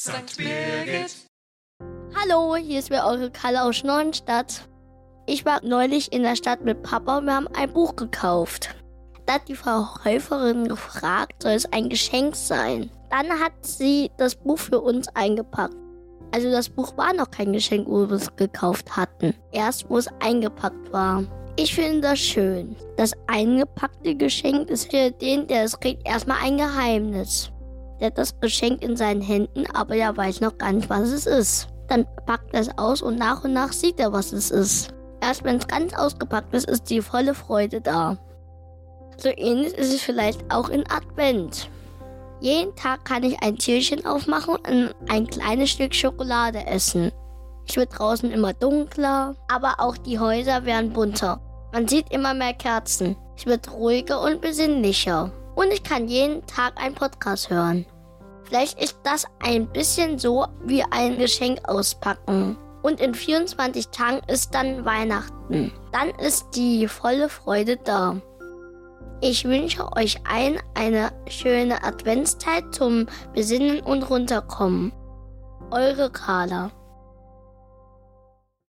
St. Birgit. Hallo, hier ist wieder eure Kalle aus Neuenstadt. Ich war neulich in der Stadt mit Papa und wir haben ein Buch gekauft. Da hat die Verkäuferin gefragt, soll es ein Geschenk sein? Dann hat sie das Buch für uns eingepackt. Also das Buch war noch kein Geschenk, wo wir es gekauft hatten. Erst wo es eingepackt war. Ich finde das schön. Das eingepackte Geschenk ist für den, der es kriegt, erstmal ein Geheimnis. Der hat das Geschenk in seinen Händen, aber er weiß noch gar nicht, was es ist. Dann packt er es aus und nach und nach sieht er, was es ist. Erst wenn es ganz ausgepackt ist, ist die volle Freude da. So ähnlich ist es vielleicht auch in Advent. Jeden Tag kann ich ein Türchen aufmachen und ein kleines Stück Schokolade essen. Es wird draußen immer dunkler, aber auch die Häuser werden bunter. Man sieht immer mehr Kerzen. Es wird ruhiger und besinnlicher. Und ich kann jeden Tag einen Podcast hören. Vielleicht ist das ein bisschen so wie ein Geschenk auspacken. Und in 24 Tagen ist dann Weihnachten. Dann ist die volle Freude da. Ich wünsche euch allen eine schöne Adventszeit zum Besinnen und Runterkommen. Eure Carla.